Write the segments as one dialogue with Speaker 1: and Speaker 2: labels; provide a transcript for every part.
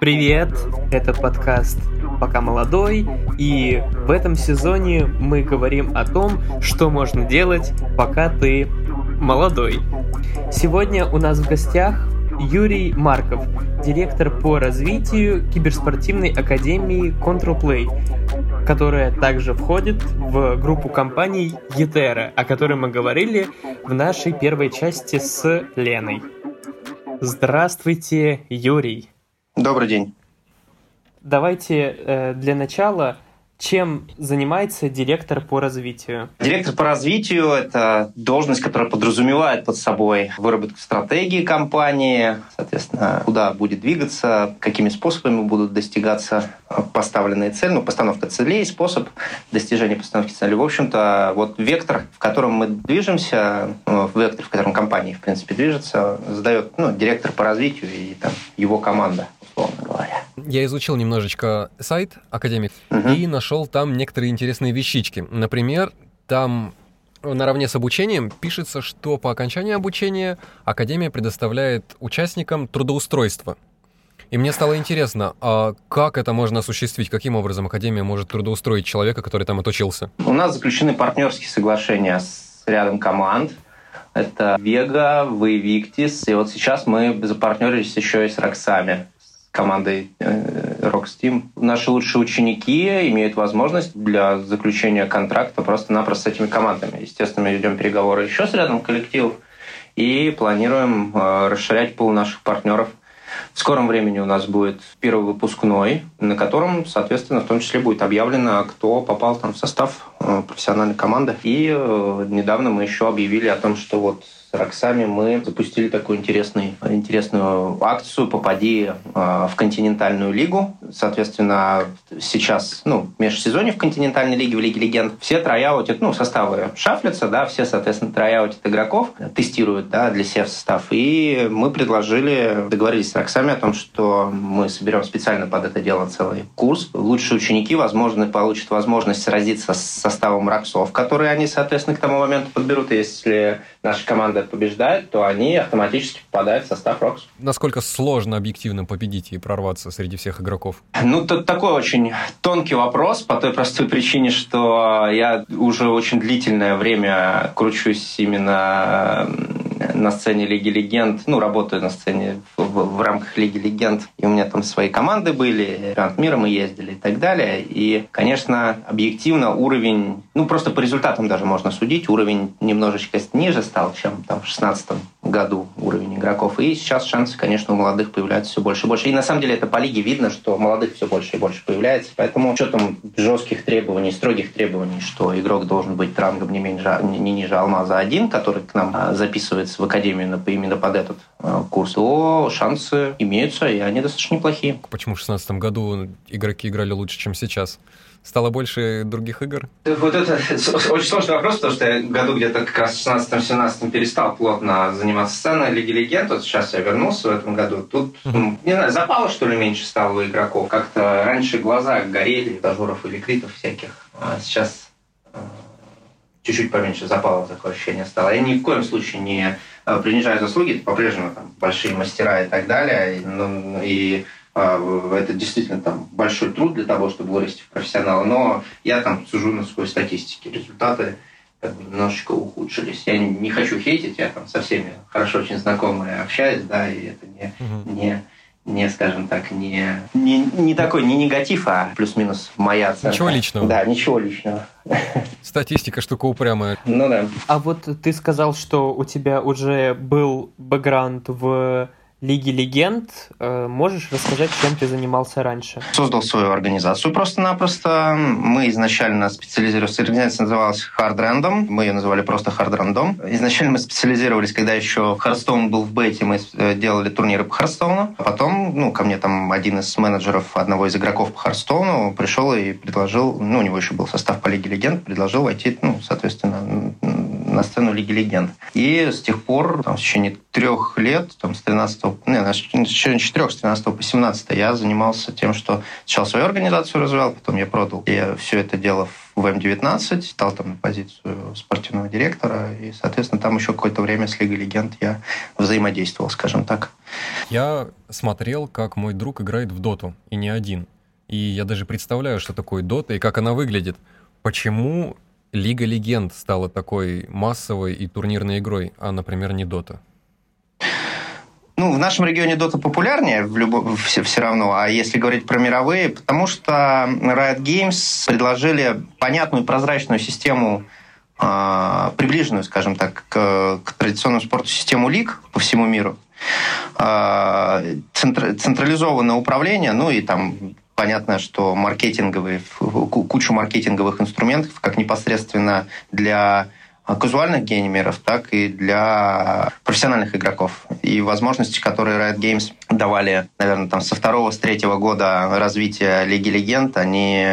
Speaker 1: Привет, это подкаст «Пока молодой», и в этом сезоне мы говорим о том, что можно делать, пока ты молодой. Сегодня у нас в гостях Юрий Марков, директор по развитию киберспортивной академии Control Play, которая также входит в группу компаний Етера, о которой мы говорили в нашей первой части с Леной. Здравствуйте, Юрий.
Speaker 2: Добрый день.
Speaker 1: Давайте э, для начала чем занимается директор по развитию?
Speaker 2: Директор по развитию – это должность, которая подразумевает под собой выработку стратегии компании, соответственно, куда будет двигаться, какими способами будут достигаться поставленные цели, ну, постановка целей, способ достижения постановки целей. В общем-то, вот вектор, в котором мы движемся, ну, вектор, в котором компания, в принципе, движется, задает ну, директор по развитию и там, его команда, условно говоря.
Speaker 3: Я изучил немножечко сайт Академии угу. и нашел там некоторые интересные вещички. Например, там наравне с обучением пишется, что по окончании обучения Академия предоставляет участникам трудоустройство. И мне стало интересно, а как это можно осуществить? Каким образом Академия может трудоустроить человека, который там отучился?
Speaker 2: У нас заключены партнерские соглашения с рядом команд. Это Вега, вы Виктис, и вот сейчас мы запартнерились еще и с Роксами командой э, Rocksteam. Наши лучшие ученики имеют возможность для заключения контракта просто-напросто с этими командами. Естественно, мы ведем переговоры еще с рядом коллективов и планируем э, расширять пул наших партнеров. В скором времени у нас будет первый выпускной, на котором, соответственно, в том числе будет объявлено, кто попал там в состав э, профессиональной команды. И недавно мы еще объявили о том, что вот с Роксами мы запустили такую интересную, интересную акцию «Попади э, в континентальную лигу». Соответственно, сейчас, ну, межсезонье в континентальной лиге, в Лиге Легенд, все трояутят, ну, составы шафлятся, да, все, соответственно, трояутят игроков, тестируют, да, для себя состав. И мы предложили, договорились с Роксами о том, что мы соберем специально под это дело целый курс. Лучшие ученики, возможно, получат возможность сразиться с составом Роксов, которые они, соответственно, к тому моменту подберут. Если наша команда команда побеждает, то они автоматически попадают в состав Рокс.
Speaker 3: Насколько сложно объективно победить и прорваться среди всех игроков?
Speaker 2: Ну, тут такой очень тонкий вопрос по той простой причине, что я уже очень длительное время кручусь именно на сцене Лиги Легенд, ну, работаю на сцене в, в, в рамках Лиги Легенд, и у меня там свои команды были, чемпионат мира мы ездили и так далее. И, конечно, объективно уровень, ну, просто по результатам даже можно судить, уровень немножечко ниже стал, чем там в 2016 году уровень игроков. И сейчас шансы, конечно, у молодых появляются все больше и больше. И на самом деле это по лиге видно, что молодых все больше и больше появляется. Поэтому что там жестких требований, строгих требований, что игрок должен быть рангом не, меньше, не ниже Алмаза 1, который к нам а, записывается в академию именно под этот а, курс, то шансы имеются, и они достаточно неплохие.
Speaker 3: Почему в 2016 году игроки играли лучше, чем сейчас? Стало больше других игр?
Speaker 2: Вот это очень сложный вопрос, потому что я году где-то как раз в 16-17 перестал плотно заниматься сценой Лиги Легенд. Вот сейчас я вернулся в этом году. Тут, uh-huh. не знаю, запало, что ли, меньше стало у игроков. Как-то раньше глаза горели, дожоров или критов всяких. А сейчас э, чуть-чуть поменьше запала, такое ощущение стало. Я ни в коем случае не э, принижаю заслуги, это по-прежнему там большие мастера и так далее. И, ну, и это действительно там большой труд для того, чтобы вырасти в профессионала, но я там сужу на своей статистике. Результаты как бы немножечко ухудшились. Я не, не хочу хейтить, я там со всеми хорошо очень знакомые общаюсь, да, и это не, угу. не, не, скажем так, не, не, не такой, не негатив, а плюс-минус моя оценка.
Speaker 3: Ничего личного.
Speaker 2: Да, ничего личного.
Speaker 3: Статистика штука упрямая.
Speaker 2: Ну да.
Speaker 1: А вот ты сказал, что у тебя уже был бэкграунд в Лиги Легенд. Э, можешь рассказать, чем ты занимался раньше?
Speaker 2: Создал свою организацию просто-напросто. Мы изначально специализировались, организация называлась Hard Random, мы ее называли просто Hard Random. Изначально мы специализировались, когда еще Hearthstone был в бете, мы э, делали турниры по Hearthstone у. Потом, ну, ко мне там один из менеджеров одного из игроков по Hearthstone у пришел и предложил, ну, у него еще был состав по Лиге Легенд, предложил войти, ну, соответственно, на сцену Лиги Легенд. И с тех пор, там, в течение трех лет, там, с 13 не, в течение четырех, с 13 по 17 я занимался тем, что сначала свою организацию развивал, потом я продал и все это дело в М19, стал там на позицию спортивного директора, и, соответственно, там еще какое-то время с Лигой Легенд я взаимодействовал, скажем так.
Speaker 3: Я смотрел, как мой друг играет в доту, и не один. И я даже представляю, что такое дота и как она выглядит. Почему Лига Легенд стала такой массовой и турнирной игрой, а, например, не Дота?
Speaker 2: Ну, в нашем регионе Дота популярнее в любо... все, все равно, а если говорить про мировые, потому что Riot Games предложили понятную прозрачную систему, э, приближенную, скажем так, к, к традиционному спорту систему лиг по всему миру. Э, центр, централизованное управление, ну и там понятно, что маркетинговые, кучу маркетинговых инструментов, как непосредственно для казуальных геймеров, так и для профессиональных игроков. И возможности, которые Riot Games давали, наверное, там со второго, с третьего года развития Лиги Легенд, они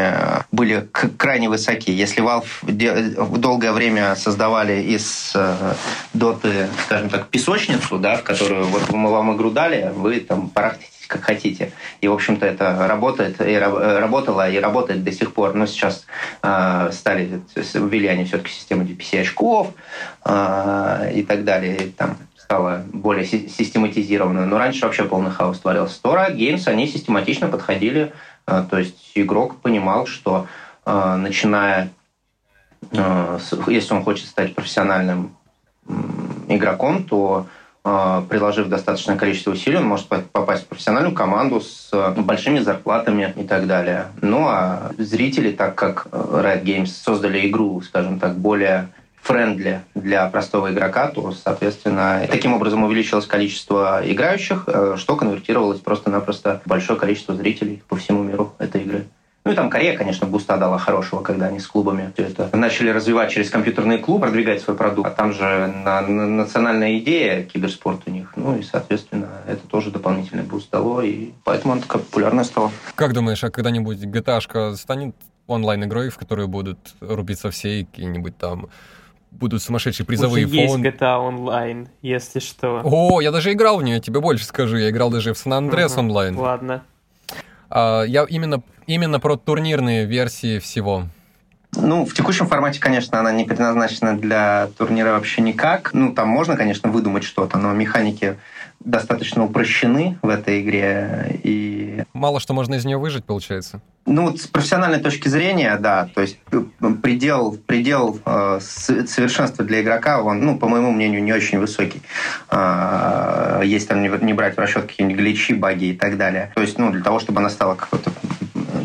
Speaker 2: были крайне высоки. Если Valve долгое время создавали из доты, скажем так, песочницу, да, в которую вот мы вам игру дали, вы там барахтите как хотите. И, в общем-то, это работает, и работало, и работает до сих пор. Но сейчас э, стали, ввели они все-таки систему DPC очков э, и так далее. И там стало более систематизировано. Но раньше вообще полный хаос творился. Тора Games, они систематично подходили, э, то есть игрок понимал, что э, начиная, э, с, если он хочет стать профессиональным э, игроком, то приложив достаточное количество усилий, он может попасть в профессиональную команду с ну, большими зарплатами и так далее. Ну а зрители, так как э, Riot Games создали игру, скажем так, более френдли для простого игрока, то, соответственно, таким образом увеличилось количество играющих, э, что конвертировалось просто-напросто в большое количество зрителей по всему миру этой игры. Ну и там Корея, конечно, буста дала хорошего, когда они с клубами все это начали развивать через компьютерный клуб, продвигать свой продукт. А там же на, на, национальная идея киберспорт у них. Ну и, соответственно, это тоже дополнительный буст дало, и поэтому она такая популярная стала.
Speaker 3: Как думаешь, а когда-нибудь GTA станет онлайн-игрой, в которую будут рубиться все и какие-нибудь там будут сумасшедшие призовые
Speaker 1: Уже фонды. есть GTA Online, если что.
Speaker 3: О, я даже играл в нее, тебе больше скажу. Я играл даже в San Andreas uh-huh. онлайн.
Speaker 1: Ладно.
Speaker 3: А, я именно, именно про турнирные версии всего.
Speaker 2: Ну, в текущем формате, конечно, она не предназначена для турнира вообще никак. Ну, там можно, конечно, выдумать что-то, но механики достаточно упрощены в этой игре. И...
Speaker 3: Мало что можно из нее выжить, получается.
Speaker 2: Ну, вот с профессиональной точки зрения, да, то есть э, предел, предел э, совершенства для игрока, он, ну, по моему мнению, не очень высокий. Э, есть там не, не брать в расчет какие-нибудь гличи, баги и так далее. То есть, ну, для того, чтобы она стала какой-то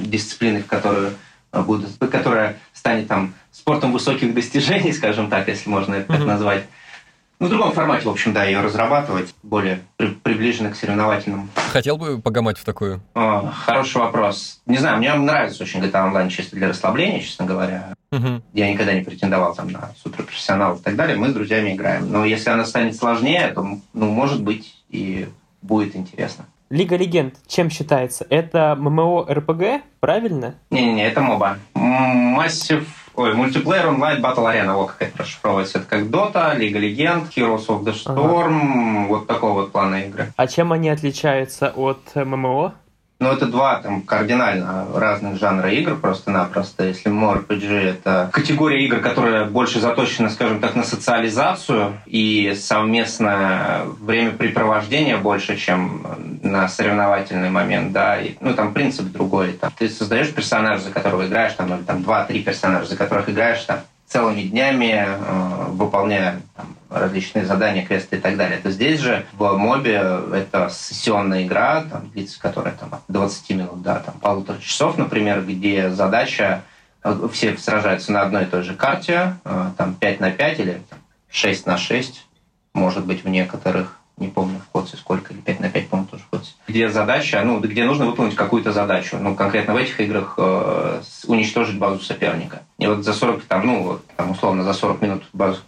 Speaker 2: дисциплиной, в которую будут, которая станет там спортом высоких достижений, скажем так, если можно это так назвать, ну, в другом формате, в общем, да, ее разрабатывать, более при, приближенно к соревновательному.
Speaker 3: Хотел бы погамать в такую?
Speaker 2: О, хороший вопрос. Не знаю, мне нравится очень GTA Online чисто для расслабления, честно говоря. Угу. Я никогда не претендовал там на суперпрофессионал и так далее. Мы с друзьями играем. Но если она станет сложнее, то, ну, может быть, и будет интересно.
Speaker 1: Лига Легенд чем считается? Это ММО РПГ, правильно?
Speaker 2: Не-не-не, это моба. Массив Ой, мультиплеер онлайн Battle Arena, вот как это расшифровывается. Это как Dota, Лига Легенд, Heroes of the Storm, ага. вот такого вот плана игры.
Speaker 1: А чем они отличаются от ММО?
Speaker 2: Ну, это два там кардинально разных жанра игр просто-напросто. Если MMORPG — это категория игр, которая больше заточена, скажем так, на социализацию и совместное времяпрепровождение больше, чем на соревновательный момент, да. И, ну, там принцип другой. Там, ты создаешь персонажа, за которого играешь, там, или там два-три персонажа, за которых играешь, там, целыми днями, э, выполняя там, различные задания, квесты и так далее. Это здесь же в мобе это сессионная игра, там, длится которая там, от 20 минут до там, полутора часов, например, где задача все сражаются на одной и той же карте, э, там 5 на 5 или 6 на 6, может быть, в некоторых не помню в Ходсе сколько, или 5 на 5, по-моему, тоже в Ходсе, где задача, ну, где нужно выполнить какую-то задачу. Ну, конкретно в этих играх э, уничтожить базу соперника. И вот за 40, там, ну, там, условно, за 40 минут базу,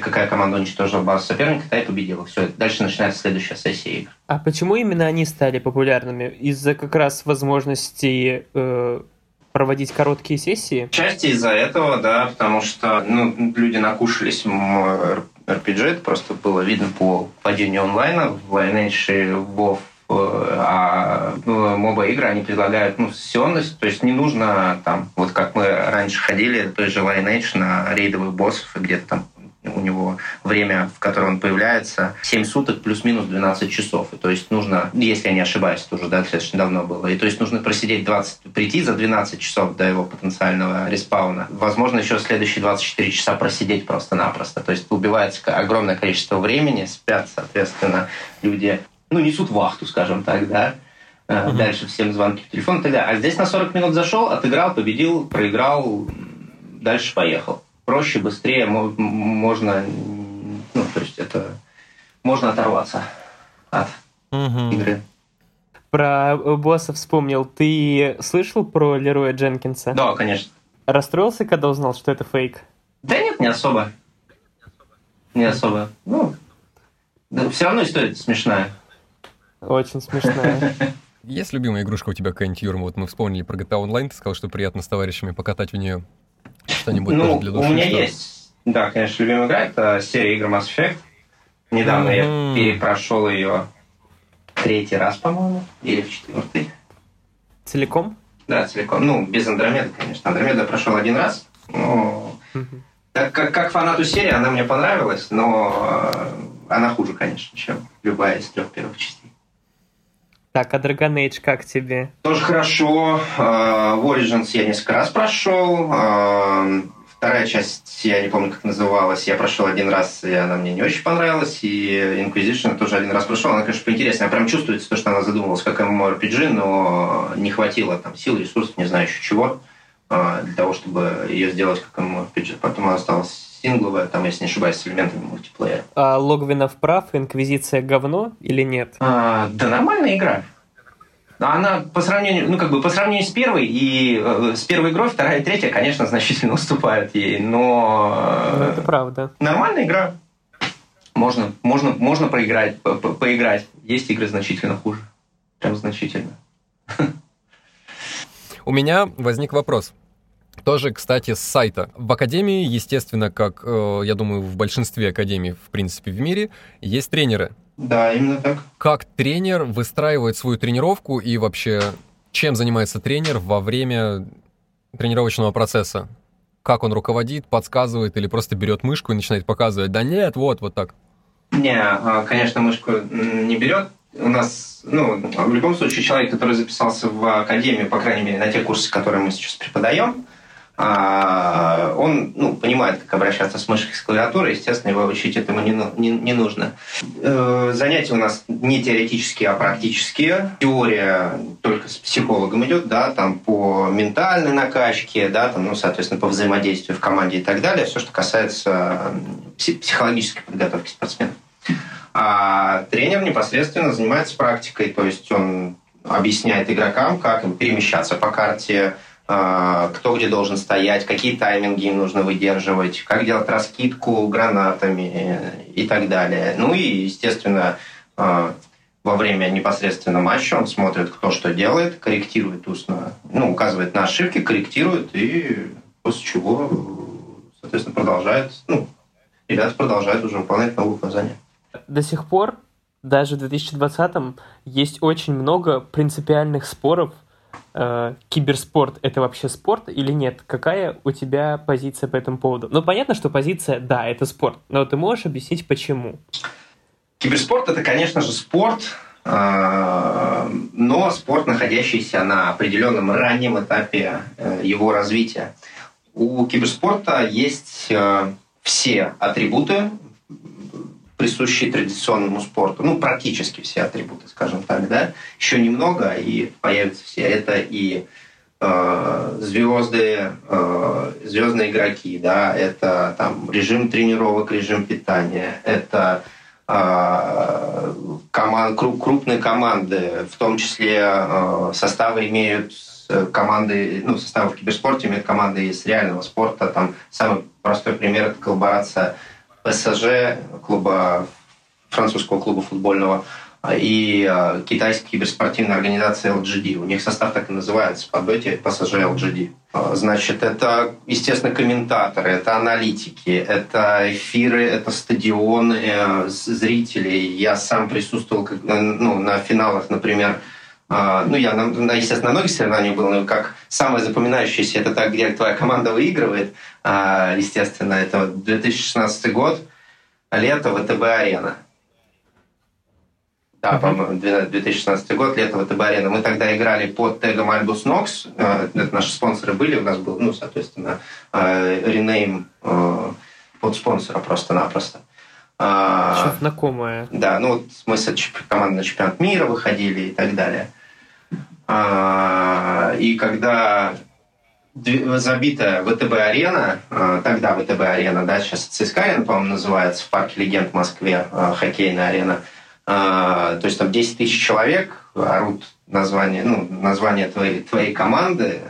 Speaker 2: какая команда уничтожила базу соперника, та и победила. Все, дальше начинается следующая сессия игр.
Speaker 1: А почему именно они стали популярными? Из-за как раз возможности э, проводить короткие сессии?
Speaker 2: Части из-за этого, да, потому что ну, люди накушались RPG, это просто было видно по падению онлайна. В Lineage WoW а моба игры они предлагают ну, сессионность, то есть не нужно там, вот как мы раньше ходили, той же Lineage на рейдовых боссов, и где-то там у него время, в котором он появляется, 7 суток плюс-минус 12 часов. И то есть нужно, если я не ошибаюсь, это уже да, достаточно давно было, и то есть нужно просидеть 20, прийти за 12 часов до его потенциального респауна. Возможно, еще следующие 24 часа просидеть просто-напросто. То есть убивается огромное количество времени, спят, соответственно, люди ну, несут вахту, скажем так, да. Uh-huh. Дальше всем звонки в телефон и так далее. А здесь на 40 минут зашел, отыграл, победил, проиграл, дальше поехал. Проще, быстрее, можно, ну, то есть это, можно оторваться от uh-huh. игры.
Speaker 1: Про босса вспомнил. Ты слышал про Лероя Дженкинса?
Speaker 2: Да, конечно.
Speaker 1: Расстроился, когда узнал, что это фейк?
Speaker 2: Да нет, не особо. Не особо. Ну, да, все равно история смешная.
Speaker 1: Очень смешная.
Speaker 3: Есть любимая игрушка у тебя какая-нибудь, Юрма? Вот мы вспомнили про GTA Online, ты сказал, что приятно с товарищами покатать в нее что-нибудь
Speaker 2: ну,
Speaker 3: для души.
Speaker 2: у меня что? есть, да, конечно, любимая игра, это серия игр Mass Effect. Недавно mm-hmm. я перепрошел ее третий раз, по-моему, или в четвертый.
Speaker 1: Целиком?
Speaker 2: Да, целиком. Ну, без Андромеда, конечно. Андромеда прошел один раз. Но... Mm-hmm. Как, как, как фанату серии она мне понравилась, но э, она хуже, конечно, чем любая из трех первых частей.
Speaker 1: Так, а Dragon Age как тебе?
Speaker 2: Тоже хорошо. Uh, Origins я несколько раз прошел. Uh, вторая часть, я не помню, как называлась, я прошел один раз, и она мне не очень понравилась. И Inquisition тоже один раз прошел. Она, конечно, поинтереснее. Прям чувствуется то, что она задумывалась как MMORPG, но не хватило там сил, ресурсов, не знаю еще чего, uh, для того, чтобы ее сделать как MMORPG. Потом она осталась сингловая, там, если не ошибаюсь, с элементами мультиплеера.
Speaker 1: А Логвинов прав, Инквизиция говно или нет?
Speaker 2: А, да нормальная игра. Она по сравнению, ну как бы по сравнению с первой и э, с первой игрой, вторая и третья, конечно, значительно уступают ей, но...
Speaker 1: Ну, это правда.
Speaker 2: Нормальная игра. Можно, можно, можно проиграть, по -по поиграть. Есть игры значительно хуже. Прям значительно.
Speaker 3: У меня возник вопрос. Тоже, кстати, с сайта. В академии, естественно, как, э, я думаю, в большинстве академий, в принципе, в мире, есть тренеры.
Speaker 2: Да, именно так.
Speaker 3: Как тренер выстраивает свою тренировку и вообще, чем занимается тренер во время тренировочного процесса? Как он руководит, подсказывает или просто берет мышку и начинает показывать? Да нет, вот, вот так.
Speaker 2: Не, а, конечно, мышку не берет. У нас, ну, в любом случае, человек, который записался в академию, по крайней мере, на те курсы, которые мы сейчас преподаем, а, он ну, понимает, как обращаться с мышкой, с клавиатурой, естественно, его учить этому не, не, не нужно. Э, занятия у нас не теоретические, а практические. Теория только с психологом идет, да, там по ментальной накачке, да, там, ну, соответственно, по взаимодействию в команде и так далее, все, что касается психологической подготовки спортсменов. А тренер непосредственно занимается практикой, то есть он объясняет игрокам, как им перемещаться по карте, кто где должен стоять, какие тайминги им нужно выдерживать, как делать раскидку гранатами и так далее. Ну и, естественно, а, во время непосредственно матча он смотрит, кто что делает, корректирует устно, ну, указывает на ошибки, корректирует, и после чего, соответственно, продолжает, ну, ребята продолжают уже выполнять новые указания.
Speaker 1: До сих пор, даже в 2020-м, есть очень много принципиальных споров – э, киберспорт это вообще спорт или нет? Какая у тебя позиция по этому поводу? Ну, понятно, что позиция, да, это спорт, но ты можешь объяснить, почему?
Speaker 2: Киберспорт это, конечно же, спорт, э, но спорт, находящийся на определенном раннем этапе э, его развития. У киберспорта есть все атрибуты, присущие традиционному спорту. Ну, практически все атрибуты, скажем так, да. Еще немного, и появятся все. Это и э, звезды, э, звездные игроки, да, это там режим тренировок, режим питания, это э, команд, крупные команды, в том числе э, составы имеют команды, ну, составы в киберспорте имеют команды из реального спорта. Там самый простой пример – это коллаборация ПСЖ, клуба, французского клуба футбольного, и э, китайская киберспортивная организация LGD. У них состав так и называется, по доте пассажир LGD. Э, значит, это, естественно, комментаторы, это аналитики, это эфиры, это стадионы, э, зрители. Я сам присутствовал как, ну, на финалах, например, ну, я, естественно, на многих соревнованиях был, но как самое запоминающееся, это так, где твоя команда выигрывает. Естественно, это 2016 год, лето, ВТБ-арена. Да, по-моему, 2016 год, лето ВТБ-арена. Мы тогда играли под тегом Альбус Нокс. Э, это наши спонсоры были. У нас был, ну, соответственно, ренейм под спонсора просто-напросто.
Speaker 1: Что знакомое.
Speaker 2: Да, ну, мы с командой на чемпионат мира выходили и так далее. И когда забитая ВТБ-арена, тогда ВТБ-арена, да, сейчас ЦСКА, по-моему, называется, в парке легенд в Москве, хоккейная арена – а, то есть там 10 тысяч человек орут название, ну, название твоей, твоей команды.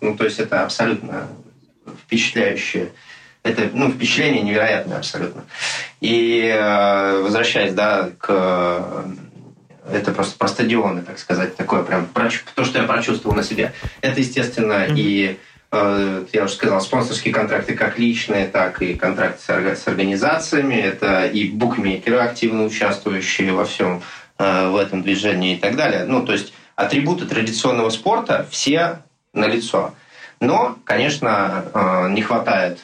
Speaker 2: Ну, то есть это абсолютно впечатляющее. Это ну, впечатление невероятное абсолютно. И э, возвращаясь да, к это просто про стадионы, так сказать, такое прям то, что я прочувствовал на себе. Это, естественно, mm-hmm. и Э, я уже сказал, спонсорские контракты как личные, так и контракты с организациями. Это и букмекеры, активно участвующие во всем э, в этом движении и так далее. Ну, то есть атрибуты традиционного спорта все налицо. Но, конечно, э, не хватает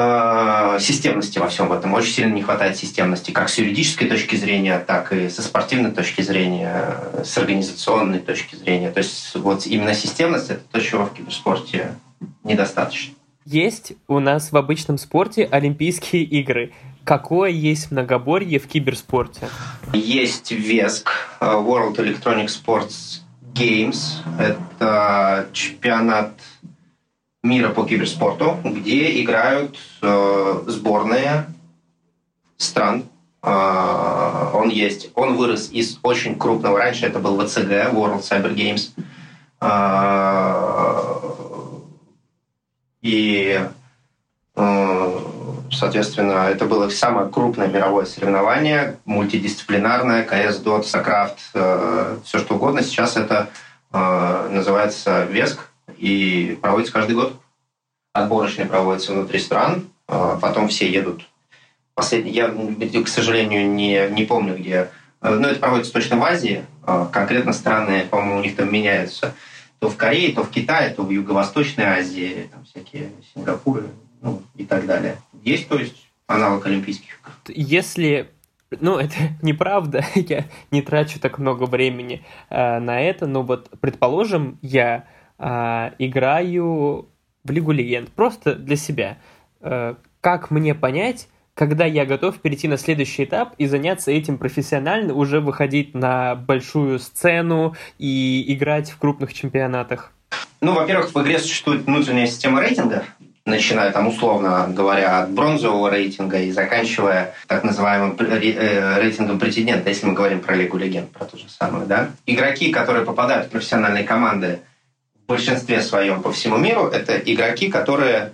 Speaker 2: Э, системности во всем этом. Очень сильно не хватает системности как с юридической точки зрения, так и со спортивной точки зрения, с организационной точки зрения. То есть вот именно системность – это то, чего в киберспорте недостаточно.
Speaker 1: Есть у нас в обычном спорте Олимпийские игры. Какое есть многоборье в киберспорте?
Speaker 2: Есть ВЕСК, э, World Electronic Sports Games. Это чемпионат мира по киберспорту, где играют э, сборные стран. Э, он есть. Он вырос из очень крупного. Раньше это был ВЦГ, World Cyber Games. Э, и, э, соответственно, это было самое крупное мировое соревнование, мультидисциплинарное, CS, DOT, StarCraft, э, все что угодно. Сейчас это э, называется ВЕСК, и проводится каждый год. Отборочные проводятся внутри стран, а потом все едут. Последний, я, к сожалению, не, не помню, где. Но это проводится точно в Азии. А конкретно страны, по-моему, у них там меняются. То в Корее, то в Китае, то в Юго-Восточной Азии, там всякие Сингапуры ну, и так далее. Есть, то есть, аналог Олимпийских
Speaker 1: Если ну, это неправда, я не трачу так много времени э, на это, но вот, предположим, я а, играю в Лигу Легенд просто для себя. А, как мне понять, когда я готов перейти на следующий этап и заняться этим профессионально, уже выходить на большую сцену и играть в крупных чемпионатах?
Speaker 2: Ну, во-первых, в игре существует внутренняя система рейтинга, начиная там условно говоря от бронзового рейтинга и заканчивая так называемым э, рейтингом претендента, если мы говорим про Лигу Легенд, про то же самое, да. Игроки, которые попадают в профессиональные команды, большинстве своем по всему миру это игроки, которые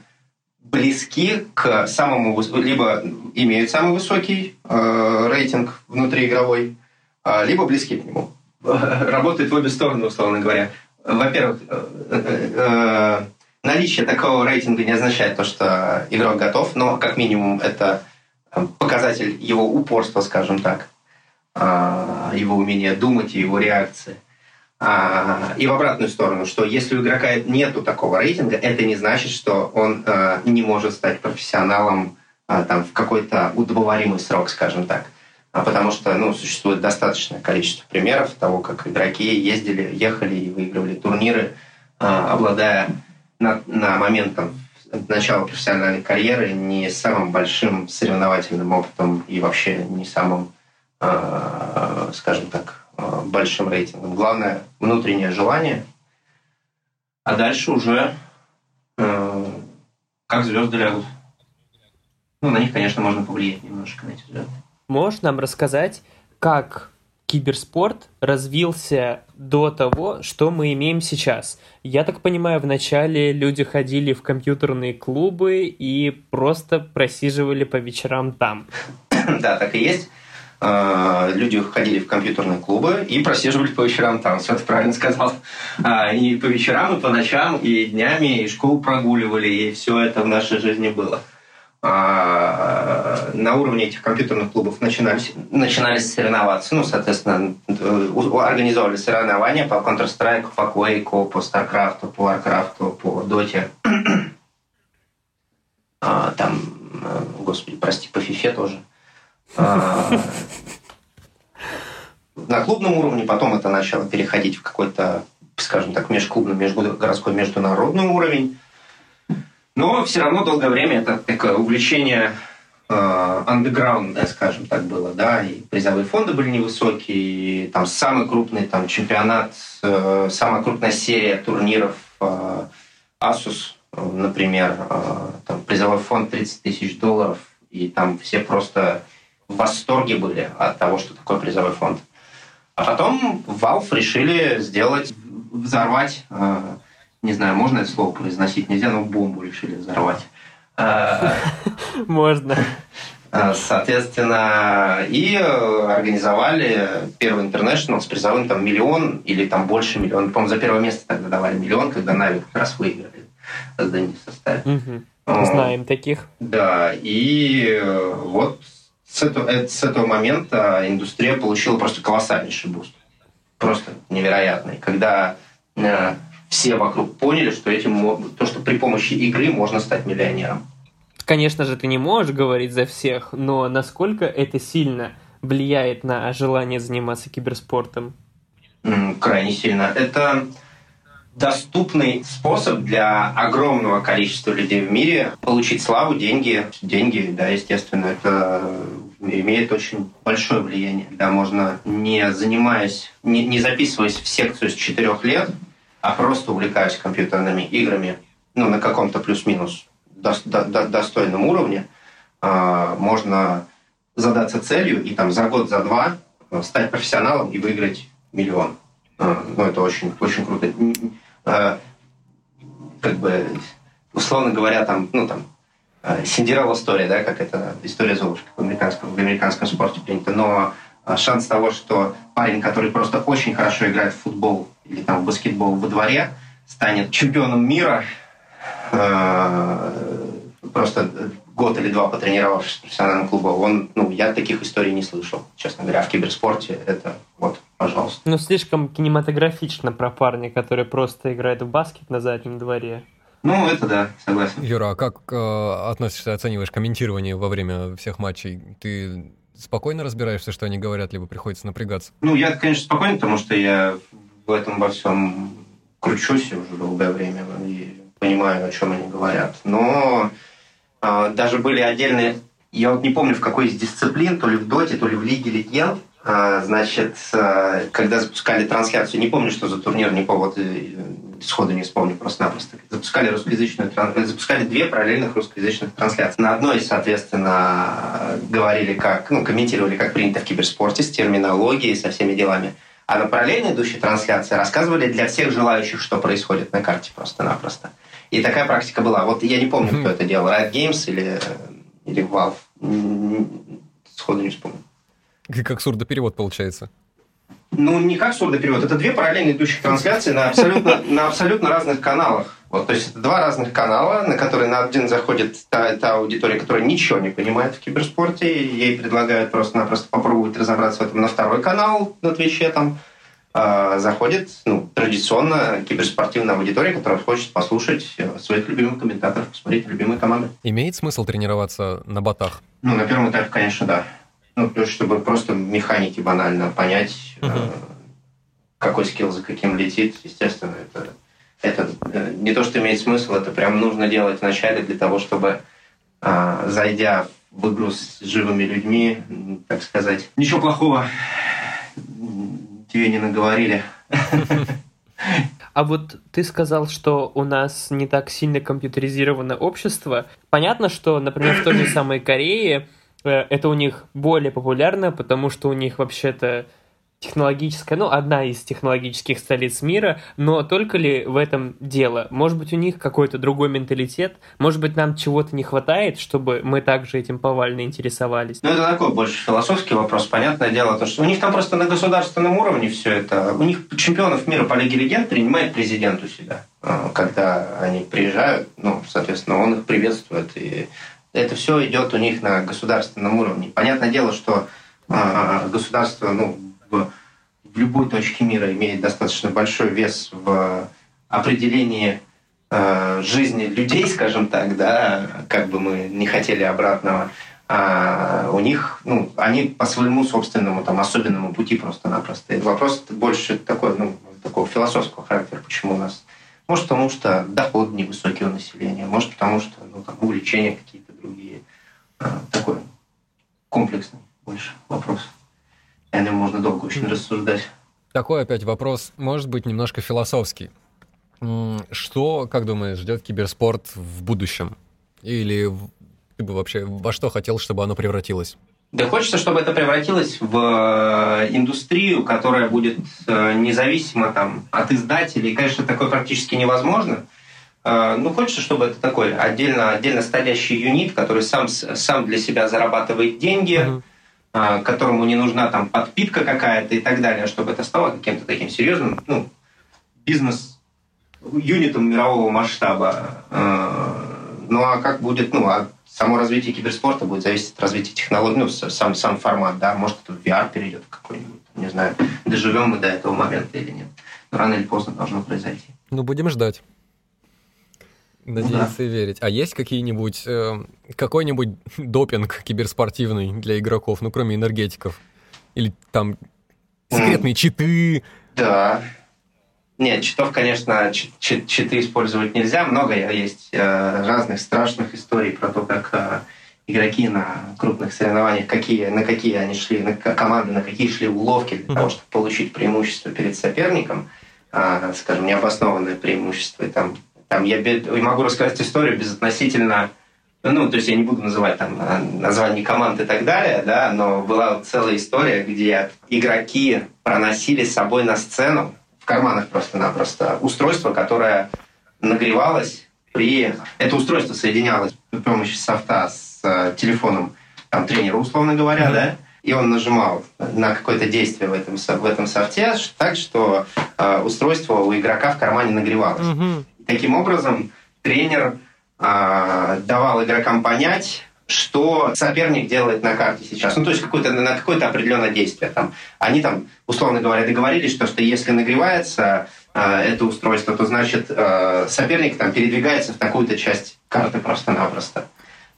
Speaker 2: близки к самому либо имеют самый высокий э, рейтинг внутриигровой, э, либо близки к нему. Работает в обе стороны, условно говоря. Во-первых, э, э, э, наличие такого рейтинга не означает то, что игрок готов, но как минимум это показатель его упорства, скажем так, э, его умения думать и его реакции. А, и в обратную сторону, что если у игрока нету такого рейтинга, это не значит, что он э, не может стать профессионалом э, там, в какой-то удобоваримый срок, скажем так. А потому что ну, существует достаточное количество примеров того, как игроки ездили, ехали и выигрывали турниры, э, обладая на, на момент там, начала профессиональной карьеры не самым большим соревновательным опытом и вообще не самым, скажем так, большим рейтингом. Главное – внутреннее желание, а дальше уже э, как звезды лягут. Ну, на них, конечно, можно повлиять немножко, на эти звезды.
Speaker 1: Можешь нам рассказать, как киберспорт развился до того, что мы имеем сейчас. Я так понимаю, вначале люди ходили в компьютерные клубы и просто просиживали по вечерам там.
Speaker 2: Да, так и есть. Э, люди ходили в компьютерные клубы и просиживали по вечерам там. Все ты правильно сказал. А, и по вечерам, и по ночам, и днями, и школу прогуливали, и все это в нашей жизни было. А, на уровне этих компьютерных клубов начинались, начинались соревноваться. Ну, соответственно, организовывали соревнования по Counter-Strike, по Quake, по StarCraft, по Warcraft, по Dota. А, там, э, господи, прости, по FIFA тоже. А, на клубном уровне потом это начало переходить в какой-то, скажем так, межклубный, межгородской, международный уровень. Но все равно долгое время это такое увлечение андеграундное, скажем так, было, да, и призовые фонды были невысокие, и там самый крупный там чемпионат, э, самая крупная серия турниров э, Asus, например, э, там призовой фонд 30 тысяч долларов, и там все просто в восторге были от того, что такое призовой фонд. А потом Valve решили сделать, взорвать не знаю, можно это слово произносить, нельзя, но бомбу решили взорвать.
Speaker 1: А, можно.
Speaker 2: А, соответственно, и организовали первый интернешнл с призовым там миллион или там больше миллиона. По-моему, за первое место тогда давали миллион, когда NAVI как раз выиграли создание составе.
Speaker 1: Угу. Знаем таких.
Speaker 2: Да, и вот с этого, э, с этого момента индустрия получила просто колоссальнейший буст. Просто невероятный. Когда э, все вокруг поняли, что этим, то, что при помощи игры можно стать миллионером.
Speaker 1: Конечно же, ты не можешь говорить за всех, но насколько это сильно влияет на желание заниматься киберспортом?
Speaker 2: Крайне сильно. Это доступный способ для огромного количества людей в мире получить славу, деньги. Деньги, да, естественно, это имеет очень большое влияние. Да, можно, не занимаясь, не, не записываясь в секцию с четырех лет, а просто увлекаюсь компьютерными играми, ну, на каком-то плюс-минус до, до, до, достойном уровне, э, можно задаться целью и там за год, за два э, стать профессионалом и выиграть миллион. Э, ну, это очень, очень круто. Э, как бы, условно говоря, там, ну, там, Синдерелла история, да, как это история Золушки в американском, в американском спорте принято, но шанс того, что парень, который просто очень хорошо играет в футбол или там в баскетбол во дворе, станет чемпионом мира, э, просто год или два потренировавшись в профессиональном клубе, он, ну, я таких историй не слышал, честно говоря, в киберспорте. Это вот, пожалуйста.
Speaker 1: Ну, слишком кинематографично про парня, который просто играет в баскет на заднем дворе.
Speaker 2: Ну, это да, согласен.
Speaker 3: Юра, а как э, относишься, оцениваешь комментирование во время всех матчей? Ты спокойно разбираешься, что они говорят, либо приходится напрягаться?
Speaker 2: Ну, я, конечно, спокойно, потому что я в этом во всем кручусь уже долгое время и понимаю, о чем они говорят. Но э, даже были отдельные... Я вот не помню, в какой из дисциплин, то ли в Доте, то ли в Лиге Легенд, значит, э, когда запускали трансляцию, не помню, что за турнир, не помню, вот сходу не вспомню просто-напросто. Запускали русскоязычную запускали две параллельных русскоязычных трансляции. На одной, соответственно, говорили как, ну, комментировали, как принято в киберспорте, с терминологией, со всеми делами. А на параллельно идущей трансляции рассказывали для всех желающих, что происходит на карте просто-напросто. И такая практика была. Вот я не помню, кто это делал. Riot Games или, или Valve. Сходу не вспомню.
Speaker 3: Как сурдоперевод получается.
Speaker 2: Ну, не как сурдоперевод. Это две параллельно идущие трансляции на абсолютно, на абсолютно разных каналах. Вот, то есть это два разных канала, на которые на один заходит та, та аудитория, которая ничего не понимает в киберспорте, ей предлагают просто-напросто попробовать разобраться в этом. На второй канал на Твиче там э, заходит ну, традиционно киберспортивная аудитория, которая хочет послушать э, своих любимых комментаторов, посмотреть любимые команды.
Speaker 3: Имеет смысл тренироваться на ботах?
Speaker 2: Ну, на первом этапе, конечно, да. Ну, то есть, чтобы просто механики банально понять, угу. э, какой скилл за каким летит, естественно, это, это э, не то, что имеет смысл, это прям нужно делать вначале для того, чтобы, э, зайдя в игру с живыми людьми, так сказать, ничего плохого тебе не наговорили.
Speaker 1: А вот ты сказал, что у нас не так сильно компьютеризировано общество. Понятно, что, например, в той же самой Корее это у них более популярно, потому что у них вообще-то технологическая, ну, одна из технологических столиц мира, но только ли в этом дело? Может быть, у них какой-то другой менталитет? Может быть, нам чего-то не хватает, чтобы мы также этим повально интересовались?
Speaker 2: Ну, это такой больше философский вопрос. Понятное дело, то, что у них там просто на государственном уровне все это. У них чемпионов мира по Лиге Легенд принимает президент у себя, а, когда они приезжают. Ну, соответственно, он их приветствует. И это все идет у них на государственном уровне. Понятное дело, что а, государство, ну, в, в любой точке мира имеет достаточно большой вес в определении э, жизни людей, скажем так, да, как бы мы не хотели обратного, а у них, ну, они по своему собственному там особенному пути просто-напросто. И вопрос больше такой, ну, такого философского характера, почему у нас. Может, потому что доход невысокий у населения, может, потому что ну, там, увлечения какие-то другие. А, такой комплексный больше вопрос о нем можно долго очень рассуждать.
Speaker 3: Такой опять вопрос, может быть, немножко философский. Что, как думаешь, ждет киберспорт в будущем? Или ты бы вообще во что хотел, чтобы оно превратилось?
Speaker 2: Да хочется, чтобы это превратилось в э, индустрию, которая будет э, независима там, от издателей. Конечно, такое практически невозможно. Э, ну, хочется, чтобы это такой отдельно, отдельно стоящий юнит, который сам, сам для себя зарабатывает деньги, а, которому не нужна там подпитка какая-то и так далее, чтобы это стало каким-то таким серьезным ну, бизнес-юнитом мирового масштаба. А, ну а как будет, ну, а само развитие киберспорта будет зависеть от развития технологий, ну, сам, сам формат, да, может, это в VR перейдет какой-нибудь, не знаю, доживем мы до этого момента или нет. Но рано или поздно должно произойти.
Speaker 3: Ну, будем ждать. Надеяться да. и верить. А есть какие-нибудь, э, какой-нибудь допинг киберспортивный для игроков, ну, кроме энергетиков? Или там секретные mm. читы?
Speaker 2: Да. Нет, читов, конечно, чит, читы использовать нельзя. Много есть э, разных страшных историй про то, как э, игроки на крупных соревнованиях, какие, на какие они шли, на команды, на какие шли уловки для mm-hmm. того, чтобы получить преимущество перед соперником, э, скажем, необоснованное преимущество. И там там я могу рассказать историю безотносительно ну, то есть я не буду называть там а, название команд и так далее, да, но была целая история, где игроки проносили с собой на сцену в карманах просто-напросто устройство, которое нагревалось при... Это устройство соединялось при помощи софта с э, телефоном там, тренера, условно говоря, mm-hmm. да, и он нажимал на какое-то действие в этом, в этом софте так, что э, устройство у игрока в кармане нагревалось. Mm-hmm. Таким образом, тренер э, давал игрокам понять, что соперник делает на карте сейчас. Ну, то есть какое-то, на какое-то определенное действие. Там, они там, условно говоря, договорились, что, что если нагревается э, это устройство, то значит э, соперник там передвигается в такую-то часть карты просто-напросто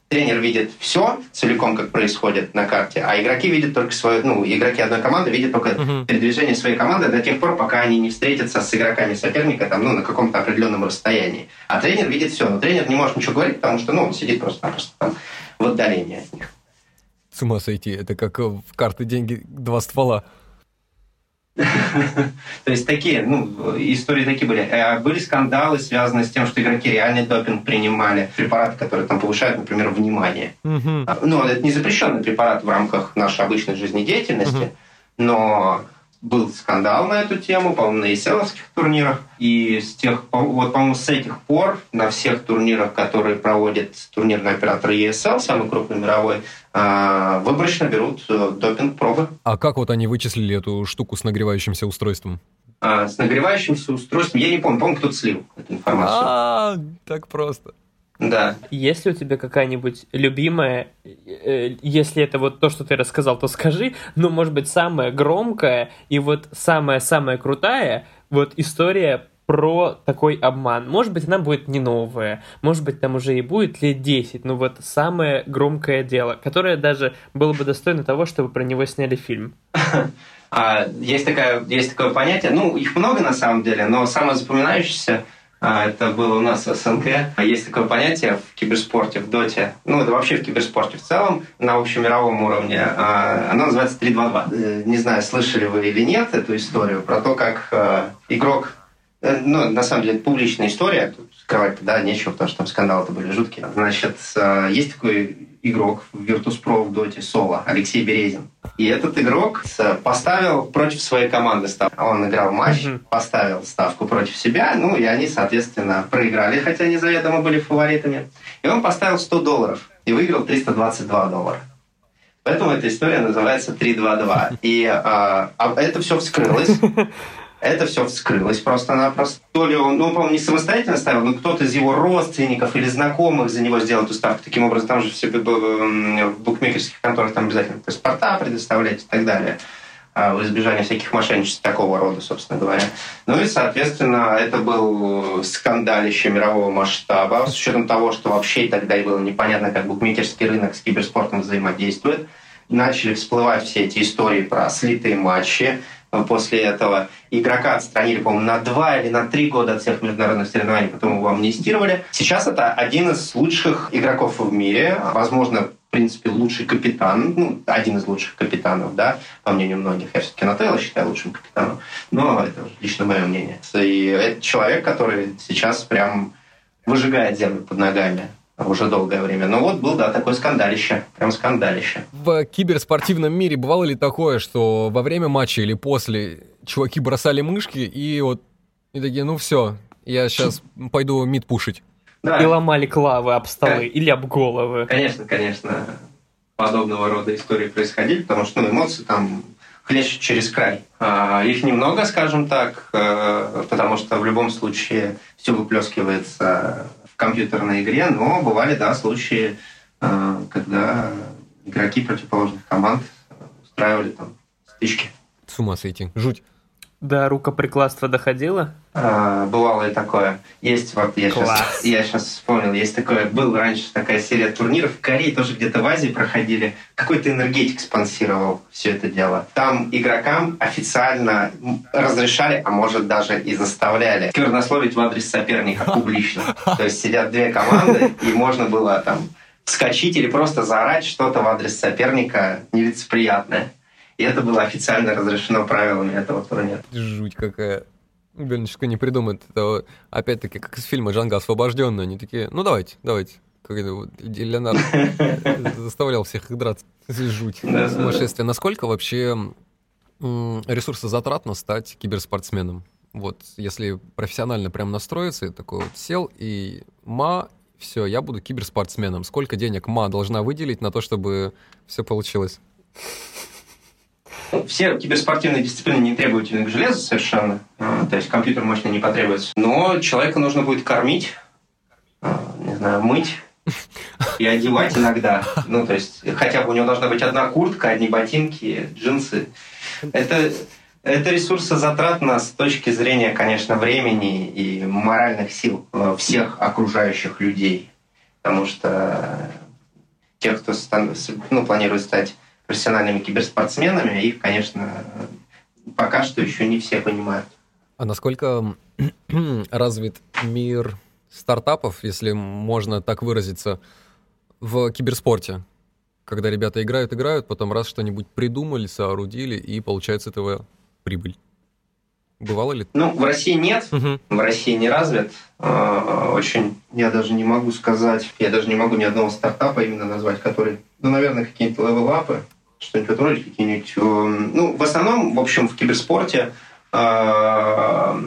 Speaker 2: тренер видит все целиком, как происходит на карте, а игроки видят только свою, ну, игроки одной команды видят только uh-huh. передвижение своей команды до тех пор, пока они не встретятся с игроками соперника там, ну, на каком-то определенном расстоянии. А тренер видит все, но тренер не может ничего говорить, потому что, ну, он сидит просто-напросто там в отдалении от них.
Speaker 3: С ума сойти, это как в карты деньги два ствола.
Speaker 2: То есть такие, ну, истории такие были. Э, были скандалы, связанные с тем, что игроки реальный допинг принимали. Препараты, которые там повышают, например, внимание. Ну, это не запрещенный препарат в рамках нашей обычной жизнедеятельности, но был скандал на эту тему, по-моему, на ESL турнирах. И с тех, вот, по-моему, с этих пор на всех турнирах, которые проводит турнирный оператор ESL, самый крупный мировой, а, выборочно берут э, допинг-пробы.
Speaker 3: А как вот они вычислили эту штуку с нагревающимся устройством?
Speaker 2: А, с нагревающимся устройством, я не помню, помню, кто-то слил эту информацию.
Speaker 3: А, так просто.
Speaker 2: Да.
Speaker 1: Есть ли у тебя какая-нибудь любимая, э, если это вот то, что ты рассказал, то скажи, ну, может быть, самая громкая и вот самая-самая крутая вот история про такой обман. Может быть, она будет не новая, может быть, там уже и будет лет 10, но вот самое громкое дело, которое даже было бы достойно того, чтобы про него сняли фильм.
Speaker 2: А, есть, такая, есть такое понятие, ну, их много на самом деле, но самое запоминающееся – а, это было у нас в СНГ. Есть такое понятие в киберспорте, в доте, ну, это вообще в киберспорте в целом, на общемировом уровне. А, оно называется 3-2-2. Э, не знаю, слышали вы или нет эту историю про то, как э, игрок ну, на самом деле, это публичная история, тут скрывать да, нечего, потому что там скандалы-то были жуткие. Значит, есть такой игрок в Virtus.pro в доте Соло, Алексей Березин. И этот игрок поставил против своей команды ставку. Он играл матч, mm-hmm. поставил ставку против себя, ну и они, соответственно, проиграли, хотя они заведомо были фаворитами. И он поставил 100 долларов и выиграл 322 доллара. Поэтому эта история называется 3-2-2. И а, а это все вскрылось. Это все вскрылось просто-напросто. То ли он, ну, по-моему, не самостоятельно ставил, но кто-то из его родственников или знакомых за него сделал эту ставку. Таким образом, там же все в букмекерских конторах там обязательно паспорта предоставлять и так далее а, в избежание всяких мошенничеств такого рода, собственно говоря. Ну и, соответственно, это был скандалище мирового масштаба, с учетом того, что вообще тогда и было непонятно, как букмекерский рынок с киберспортом взаимодействует. Начали всплывать все эти истории про слитые матчи, после этого. Игрока отстранили, по-моему, на два или на три года от всех международных соревнований, потом его амнистировали. Сейчас это один из лучших игроков в мире, возможно, в принципе, лучший капитан, ну, один из лучших капитанов, да, по мнению многих. Я все-таки Нателла считаю лучшим капитаном, но это лично мое мнение. И это человек, который сейчас прям выжигает землю под ногами уже долгое время. Но вот был, да, такое скандалище, прям скандалище.
Speaker 3: В киберспортивном мире бывало ли такое, что во время матча или после чуваки бросали мышки и вот и такие, ну все, я сейчас пойду мид пушить.
Speaker 1: Да. И ломали клавы об столы или об головы.
Speaker 2: Конечно, конечно, подобного рода истории происходили, потому что ну, эмоции там хлещут через край. А, их немного, скажем так, э, потому что в любом случае все выплескивается компьютерной игре, но бывали, да, случаи, э, когда игроки противоположных команд устраивали там стычки.
Speaker 3: С ума сойти. Жуть.
Speaker 1: Да, рукоприкладство доходило?
Speaker 2: А, бывало и такое. Есть вот, я сейчас, я сейчас вспомнил, есть такое, был раньше такая серия турниров, в Корее тоже где-то в Азии проходили. Какой-то энергетик спонсировал все это дело. Там игрокам официально разрешали, а может даже и заставляли сквернословить в адрес соперника публично. То есть сидят две команды, и можно было там вскочить или просто заорать что-то в адрес соперника нелицеприятное. И это было официально разрешено правилами этого турнира.
Speaker 3: Жуть какая. Бельничка не придумает. Это опять-таки как из фильма «Джанго освобожденный». Они такие, ну давайте, давайте. Как это вот Леонард заставлял всех их драться. Жуть. Сумасшествие. Насколько вообще ресурсозатратно стать киберспортсменом? Вот, если профессионально прям настроиться, такой вот сел и ма, все, я буду киберспортсменом. Сколько денег ма должна выделить на то, чтобы все получилось?
Speaker 2: Все киберспортивные дисциплины не требовательны к железу совершенно, а, то есть компьютер мощно не потребуется. Но человека нужно будет кормить, а, не знаю, мыть и одевать иногда. Ну, то есть хотя бы у него должна быть одна куртка, одни ботинки, джинсы. Это, это ресурсозатратно с точки зрения, конечно, времени и моральных сил э, всех окружающих людей. Потому что те, кто ну, планирует стать профессиональными киберспортсменами. Их, конечно, пока что еще не все понимают.
Speaker 3: А насколько развит мир стартапов, если можно так выразиться, в киберспорте? Когда ребята играют, играют, потом раз что-нибудь придумали, соорудили, и получается этого прибыль. Бывало ли?
Speaker 2: Ну, в России нет. Угу. В России не развит. А, очень, я даже не могу сказать, я даже не могу ни одного стартапа именно назвать, который, ну, наверное, какие-то левелапы, что-нибудь в какие-нибудь... Эм, ну, в основном, в общем, в киберспорте э,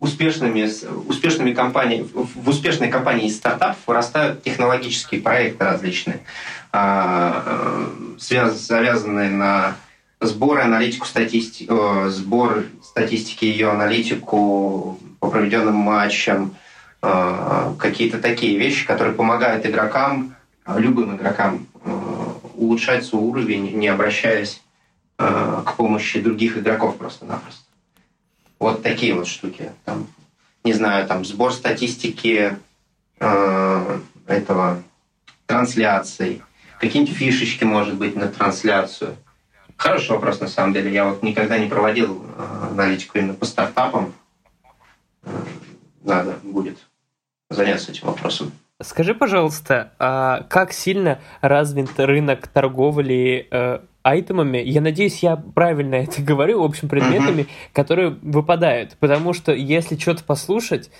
Speaker 2: успешными, успешными компаниями, в успешной компании из стартапов вырастают технологические проекты различные, э, связ, завязанные на сбор и аналитику статистики, э, сбор статистики, ее аналитику по проведенным матчам, э, какие-то такие вещи, которые помогают игрокам, любым игрокам улучшать свой уровень, не обращаясь э, к помощи других игроков просто-напросто. Вот такие вот штуки. Там, не знаю, там сбор статистики э, этого трансляций, какие-нибудь фишечки, может быть, на трансляцию. Хороший вопрос, на самом деле. Я вот никогда не проводил э, аналитику именно по стартапам. Э, надо будет заняться этим вопросом.
Speaker 1: Скажи, пожалуйста, а как сильно развит рынок торговли э, айтемами? Я надеюсь, я правильно это говорю, в общем, предметами, uh-huh. которые выпадают. Потому что если что-то послушать,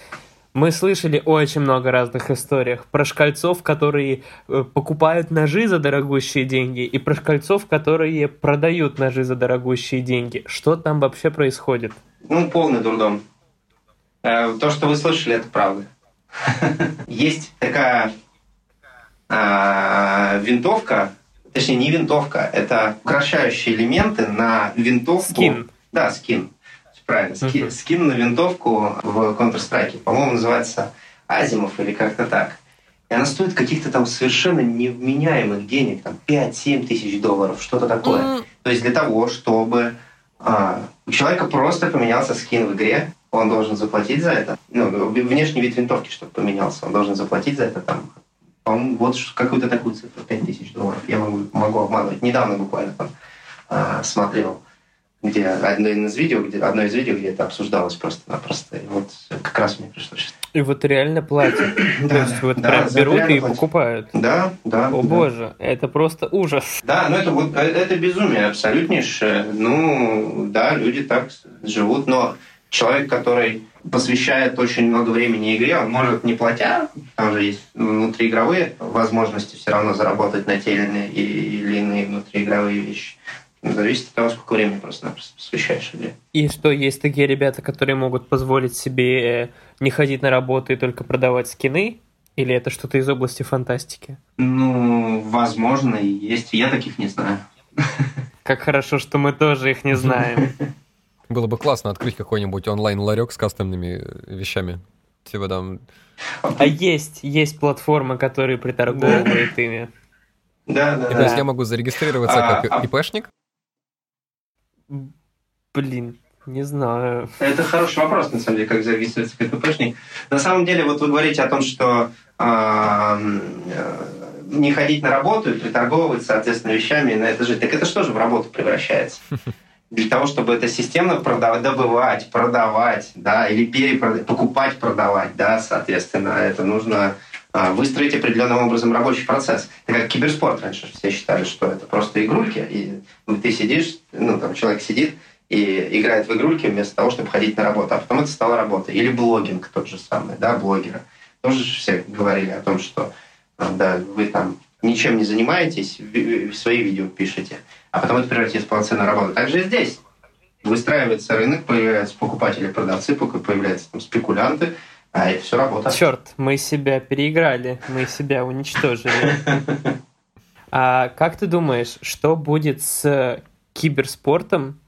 Speaker 1: Мы слышали очень много разных историях про шкальцов, которые э, покупают ножи за дорогущие деньги, и про шкальцов, которые продают ножи за дорогущие деньги. Что там вообще происходит?
Speaker 2: Ну, полный дурдом. Э, то, что вы слышали, это правда. Есть такая а, винтовка, точнее не винтовка, это украшающие элементы на винтовку.
Speaker 1: Скин.
Speaker 2: Да, скин. Правильно, ски, скин на винтовку в Counter-Strike. По-моему, называется Азимов или как-то так. И она стоит каких-то там совершенно невменяемых денег, там 5-7 тысяч долларов, что-то такое. Mm. То есть для того, чтобы а, у человека просто поменялся скин в игре, он должен заплатить за это. Ну, внешний вид винтовки, чтобы поменялся, он должен заплатить за это там по-моему, вот какую-то такую цифру, 5 тысяч долларов. Я могу, могу обманывать. Недавно буквально там э, смотрел, где одно из видео, где одно из видео, где это обсуждалось просто-напросто. И вот как раз мне пришло сейчас.
Speaker 1: И вот реально платят. То есть вот прям берут и покупают.
Speaker 2: Да, да.
Speaker 1: О боже, это просто ужас.
Speaker 2: Да, ну это вот э, это безумие абсолютнейшее. Ну, да, люди так живут, но человек, который посвящает очень много времени игре, он может не платя, там же есть внутриигровые возможности все равно заработать на те или иные, внутриигровые вещи. Зависит от того, сколько времени просто посвящаешь игре.
Speaker 1: И что, есть такие ребята, которые могут позволить себе э, не ходить на работу и только продавать скины? Или это что-то из области фантастики?
Speaker 2: Ну, возможно, есть. Я таких не знаю.
Speaker 1: Как хорошо, что мы тоже их не знаем.
Speaker 3: Было бы классно открыть какой-нибудь онлайн-ларек с кастомными вещами. Типа там...
Speaker 1: А есть, есть платформы, которые приторговывают ими.
Speaker 2: Да, да.
Speaker 3: И, то есть я могу зарегистрироваться а, как а... ИПшник?
Speaker 1: Блин, не знаю.
Speaker 2: Это хороший вопрос, на самом деле, как зарегистрироваться как ИПшник. На самом деле, вот вы говорите о том, что э, не ходить на работу и приторговывать, соответственно, вещами на это жить. Так это что же в работу превращается? для того, чтобы это системно продавать, добывать, продавать, да, или перепродавать, покупать, продавать, да, соответственно, это нужно а, выстроить определенным образом рабочий процесс. Это как киберспорт раньше все считали, что это просто игрульки, и ты сидишь, ну, там человек сидит и играет в игрульки вместо того, чтобы ходить на работу, а потом это стало работой. Или блогинг тот же самый, да, блогеры. Тоже все говорили о том, что а, да, вы там ничем не занимаетесь, свои видео пишете, а потом это превратится в полноценную работу. Также и здесь. Выстраивается рынок, появляются покупатели, продавцы, появляются там спекулянты, а это все работает.
Speaker 1: Черт, мы себя переиграли, мы себя уничтожили. А как ты думаешь, что будет с киберспортом,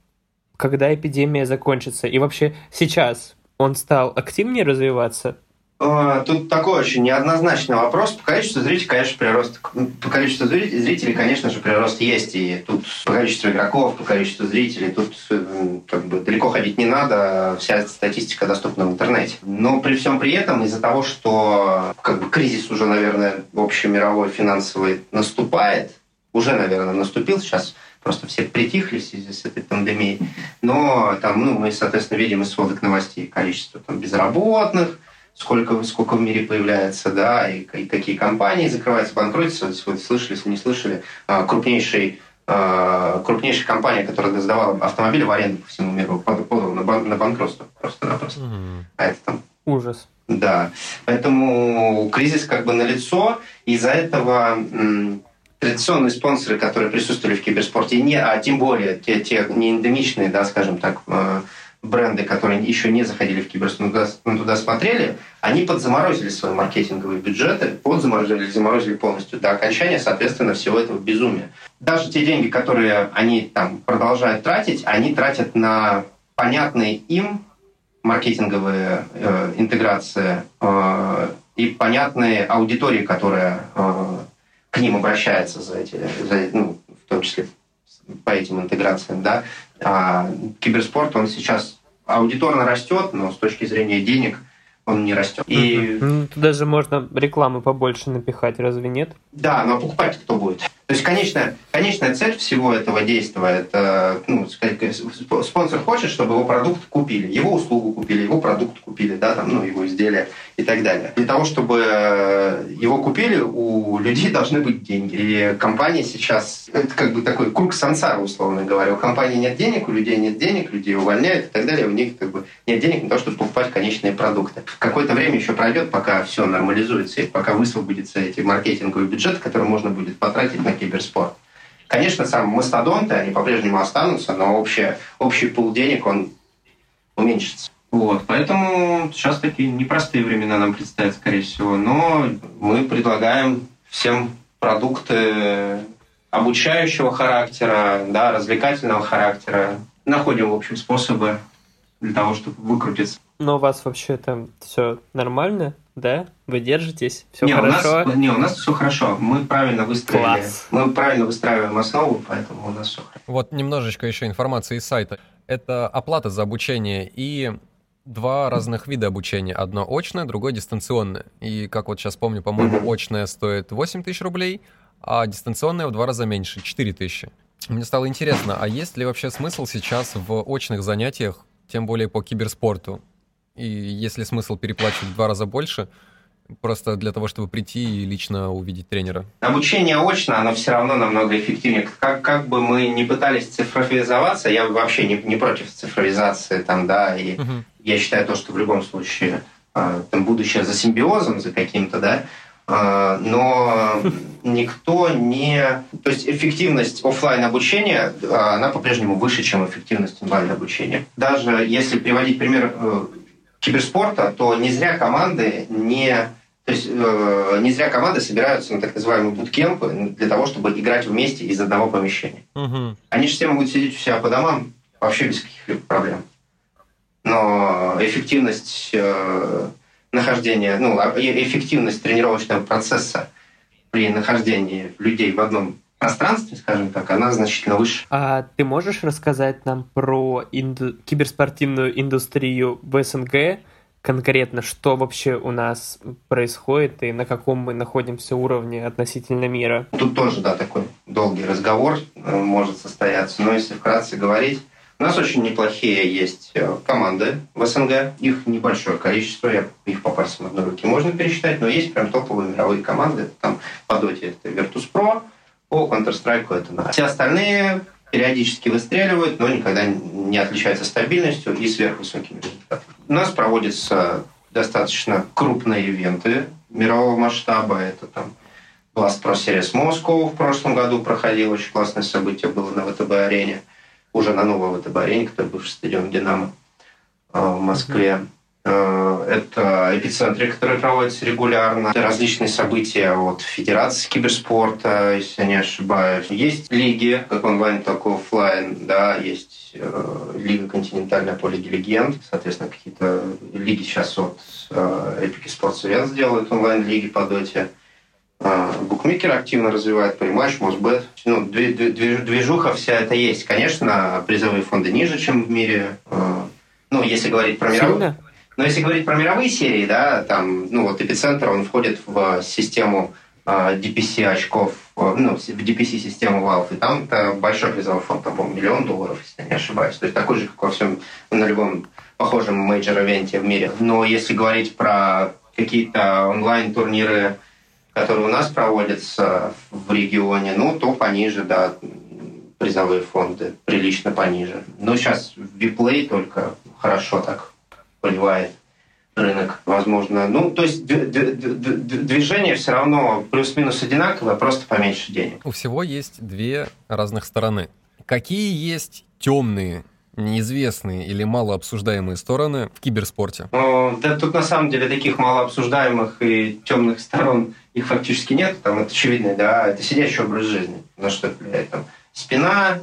Speaker 1: когда эпидемия закончится? И вообще сейчас он стал активнее развиваться?
Speaker 2: А, тут такой очень неоднозначный вопрос. По количеству зрителей, конечно, прирост... По количеству зрителей, конечно же, прирост есть. И тут по количеству игроков, по количеству зрителей, тут как бы далеко ходить не надо. Вся статистика доступна в интернете. Но при всем при этом, из-за того, что как бы кризис уже, наверное, общемировой финансовый наступает, уже, наверное, наступил сейчас, просто все притихли в связи с этой пандемией. Но там, ну, мы, соответственно, видим из сводок новостей количество там, безработных, сколько, сколько в мире появляется, да, и, и какие компании закрываются, банкротятся. Вот слышали, если не слышали, а, крупнейший а, крупнейшая компания, которая сдавала автомобили в аренду по всему миру, подала на, бан, на банкротство просто-напросто. Mm-hmm. А это там...
Speaker 1: Ужас.
Speaker 2: Да. Поэтому кризис как бы налицо. Из-за этого м, традиционные спонсоры, которые присутствовали в киберспорте, не, а тем более те, те не эндемичные, да, скажем так, э, бренды, которые еще не заходили в киберс, но но туда смотрели, они подзаморозили свои маркетинговые бюджеты, подзаморозили, заморозили полностью до окончания, соответственно, всего этого безумия. Даже те деньги, которые они там продолжают тратить, они тратят на понятные им маркетинговые э, интеграции э, и понятные аудитории, которая э, к ним обращается за эти, за, ну, в том числе по этим интеграциям, да, а киберспорт, он сейчас аудиторно растет, но с точки зрения денег он не растет.
Speaker 1: И... Ну, туда же можно рекламы побольше напихать, разве нет?
Speaker 2: Да, но покупать кто будет? То есть конечная, конечная цель всего этого действия – это ну, спонсор хочет, чтобы его продукт купили, его услугу купили, его продукт купили, да, там, ну, его изделия и так далее. Для того, чтобы его купили, у людей должны быть деньги. И компания сейчас, это как бы такой круг сансара, условно говоря. У компании нет денег, у людей нет денег, людей увольняют и так далее, у них как бы нет денег на то, чтобы покупать конечные продукты. Какое-то время еще пройдет, пока все нормализуется, и пока высвободятся эти маркетинговые бюджеты, которые можно будет потратить на киберспорт. Конечно, сам мастодонты, они по-прежнему останутся, но общий, общий пул денег, он уменьшится. Вот, поэтому сейчас такие непростые времена нам предстоят, скорее всего. Но мы предлагаем всем продукты обучающего характера, да, развлекательного характера. Находим, в общем, способы для того, чтобы выкрутиться.
Speaker 1: Но у вас вообще там все нормально? Да? Вы держитесь? Все
Speaker 2: не,
Speaker 1: хорошо?
Speaker 2: У нас, не, у нас все хорошо. Мы правильно выстроили. Класс. Мы правильно выстраиваем основу, поэтому у нас все хорошо.
Speaker 3: Вот немножечко еще информации из сайта. Это оплата за обучение и два разных вида обучения. Одно очное, другое дистанционное. И, как вот сейчас помню, по-моему, mm-hmm. очное стоит 8 тысяч рублей, а дистанционное в два раза меньше, 4 тысячи. Мне стало интересно, а есть ли вообще смысл сейчас в очных занятиях, тем более по киберспорту? И есть ли смысл переплачивать в два раза больше, просто для того, чтобы прийти и лично увидеть тренера?
Speaker 2: Обучение очно, оно все равно намного эффективнее. Как, как бы мы не пытались цифровизоваться, я вообще не, не против цифровизации, там, да, и угу. я считаю то, что в любом случае а, там будущее за симбиозом, за каким-то, да, а, но никто не... То есть эффективность офлайн обучения, а, она по-прежнему выше, чем эффективность онлайн обучения. Даже если приводить пример э, киберспорта, то не зря команды не то есть э, не зря команды собираются на так называемые буткемпы для того, чтобы играть вместе из одного помещения. Угу. Они же все могут сидеть у себя по домам вообще без каких-либо проблем. Но эффективность э, нахождения, ну, а, эффективность тренировочного процесса при нахождении людей в одном пространстве, скажем так, она значительно выше.
Speaker 1: А ты можешь рассказать нам про инду... киберспортивную индустрию в СНГ? Конкретно, что вообще у нас происходит и на каком мы находимся уровне относительно мира?
Speaker 2: Тут тоже, да, такой долгий разговор э, может состояться. Но если вкратце говорить, у нас очень неплохие есть э, команды в СНГ. Их небольшое количество, я, их по пальцам одной руки можно пересчитать, но есть прям топовые мировые команды. Там по доте это Virtus.pro, по Counter-Strike это на. Все остальные периодически выстреливают, но никогда не отличаются стабильностью и сверхвысокими результатами. У нас проводятся достаточно крупные ивенты мирового масштаба. Это там Blast Pro Series Moscow в прошлом году проходил. Очень классное событие было на ВТБ-арене. Уже на новой ВТБ-арене, который бывший стадион «Динамо» э, в Москве. Mm-hmm. Э, это эпицентры, которые проводятся регулярно. Это различные события от Федерации киберспорта, если я не ошибаюсь. Есть лиги, как онлайн, так и офлайн. Да, есть э, Лига континентальная по Лиге Легенд. Соответственно, какие-то лиги сейчас от э, Epic Sports Events делают онлайн-лиги по доте. Э, букмекер активно развивает приматч, Мосбет. Ну, движуха вся это есть. Конечно, призовые фонды ниже, чем в мире. Ну, если говорить про мировые... Но если говорить про мировые серии, да, там, ну вот эпицентр, он входит в систему э, DPC очков, э, ну, в DPC-систему Valve, и там это большой призовой фонд, там, миллион долларов, если я не ошибаюсь. То есть такой же, как во всем, на любом похожем мейджор-эвенте в мире. Но если говорить про какие-то онлайн-турниры, которые у нас проводятся в регионе, ну, то пониже, да, призовые фонды прилично пониже. Но сейчас WePlay только хорошо так поливает рынок, возможно. Ну, то есть движение все равно плюс-минус одинаковое, просто поменьше денег.
Speaker 3: У всего есть две разных стороны. Какие есть темные неизвестные или мало обсуждаемые стороны в киберспорте?
Speaker 2: Ну, да, тут на самом деле таких мало обсуждаемых и темных сторон их фактически нет. Там это очевидно, да, это сидящий образ жизни. На что это влияет? Там, спина,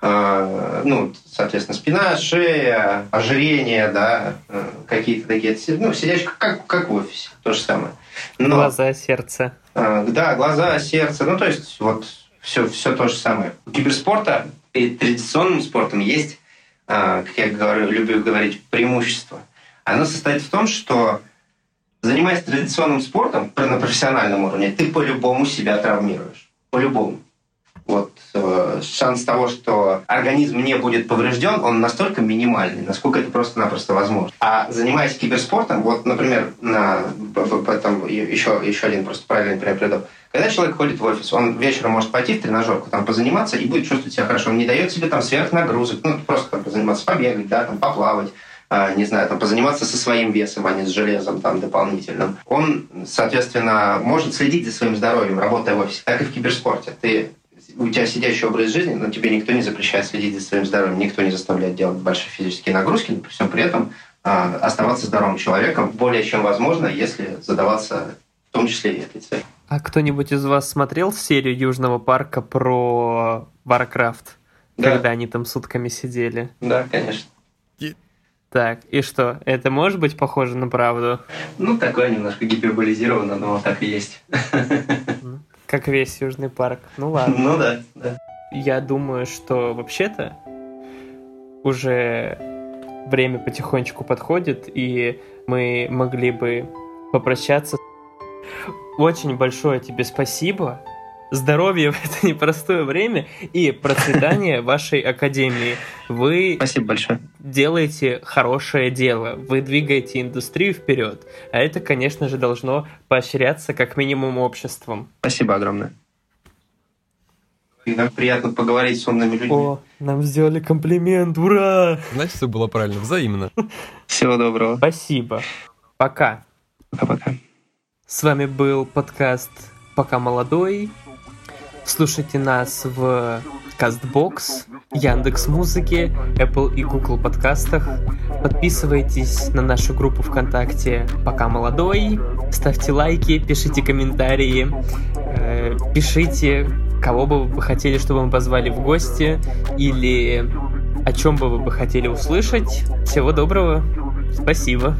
Speaker 2: ну, соответственно, спина, шея, ожирение, да, э, какие-то такие, ну, сидящие, как, как в офисе, то же самое.
Speaker 1: Но, глаза, сердце.
Speaker 2: А, да, глаза, сердце, ну, то есть вот все, все то же самое. У киберспорта перед традиционным спортом есть, а, как я говорю, люблю говорить, преимущество. Оно состоит в том, что занимаясь традиционным спортом на профессиональном уровне, ты по-любому себя травмируешь. По-любому вот э, шанс того, что организм не будет поврежден, он настолько минимальный, насколько это просто-напросто возможно. А занимаясь киберспортом, вот, например, на, там, еще, еще один просто правильный пример приду. Когда человек ходит в офис, он вечером может пойти в тренажерку, там, позаниматься и будет чувствовать себя хорошо. Он не дает себе там сверхнагрузок, ну, просто там, позаниматься, побегать, да, там, поплавать, а, не знаю, там, позаниматься со своим весом, а не с железом там дополнительным. Он, соответственно, может следить за своим здоровьем, работая в офисе, так и в киберспорте. Ты у тебя сидящий образ жизни, но тебе никто не запрещает следить за своим здоровьем, никто не заставляет делать большие физические нагрузки, но при всем при этом а, оставаться здоровым человеком более чем возможно, если задаваться в том числе и этой целью.
Speaker 1: А кто-нибудь из вас смотрел серию Южного парка про Warcraft? Да. Когда они там сутками сидели?
Speaker 2: Да, конечно.
Speaker 1: Так, и что? Это может быть похоже на правду?
Speaker 2: Ну, такое немножко гиперболизировано, но так и есть.
Speaker 1: Как весь Южный парк. Ну ладно.
Speaker 2: Ну да, да.
Speaker 1: Я думаю, что вообще-то уже время потихонечку подходит, и мы могли бы попрощаться. Очень большое тебе спасибо здоровья в это непростое время и процветания вашей академии. Вы
Speaker 2: Спасибо большое.
Speaker 1: делаете хорошее дело, вы двигаете индустрию вперед, а это, конечно же, должно поощряться как минимум обществом.
Speaker 2: Спасибо огромное. Всегда приятно поговорить с умными людьми.
Speaker 1: О, нам сделали комплимент, ура!
Speaker 3: Значит, все было правильно, взаимно.
Speaker 2: Всего доброго.
Speaker 1: Спасибо. Пока.
Speaker 2: Пока-пока.
Speaker 1: С вами был подкаст «Пока молодой». Слушайте нас в Castbox, Яндекс Музыке, Apple и Google подкастах. Подписывайтесь на нашу группу ВКонтакте «Пока молодой». Ставьте лайки, пишите комментарии, э, пишите, кого бы вы хотели, чтобы мы позвали в гости, или о чем бы вы бы хотели услышать. Всего доброго. Спасибо.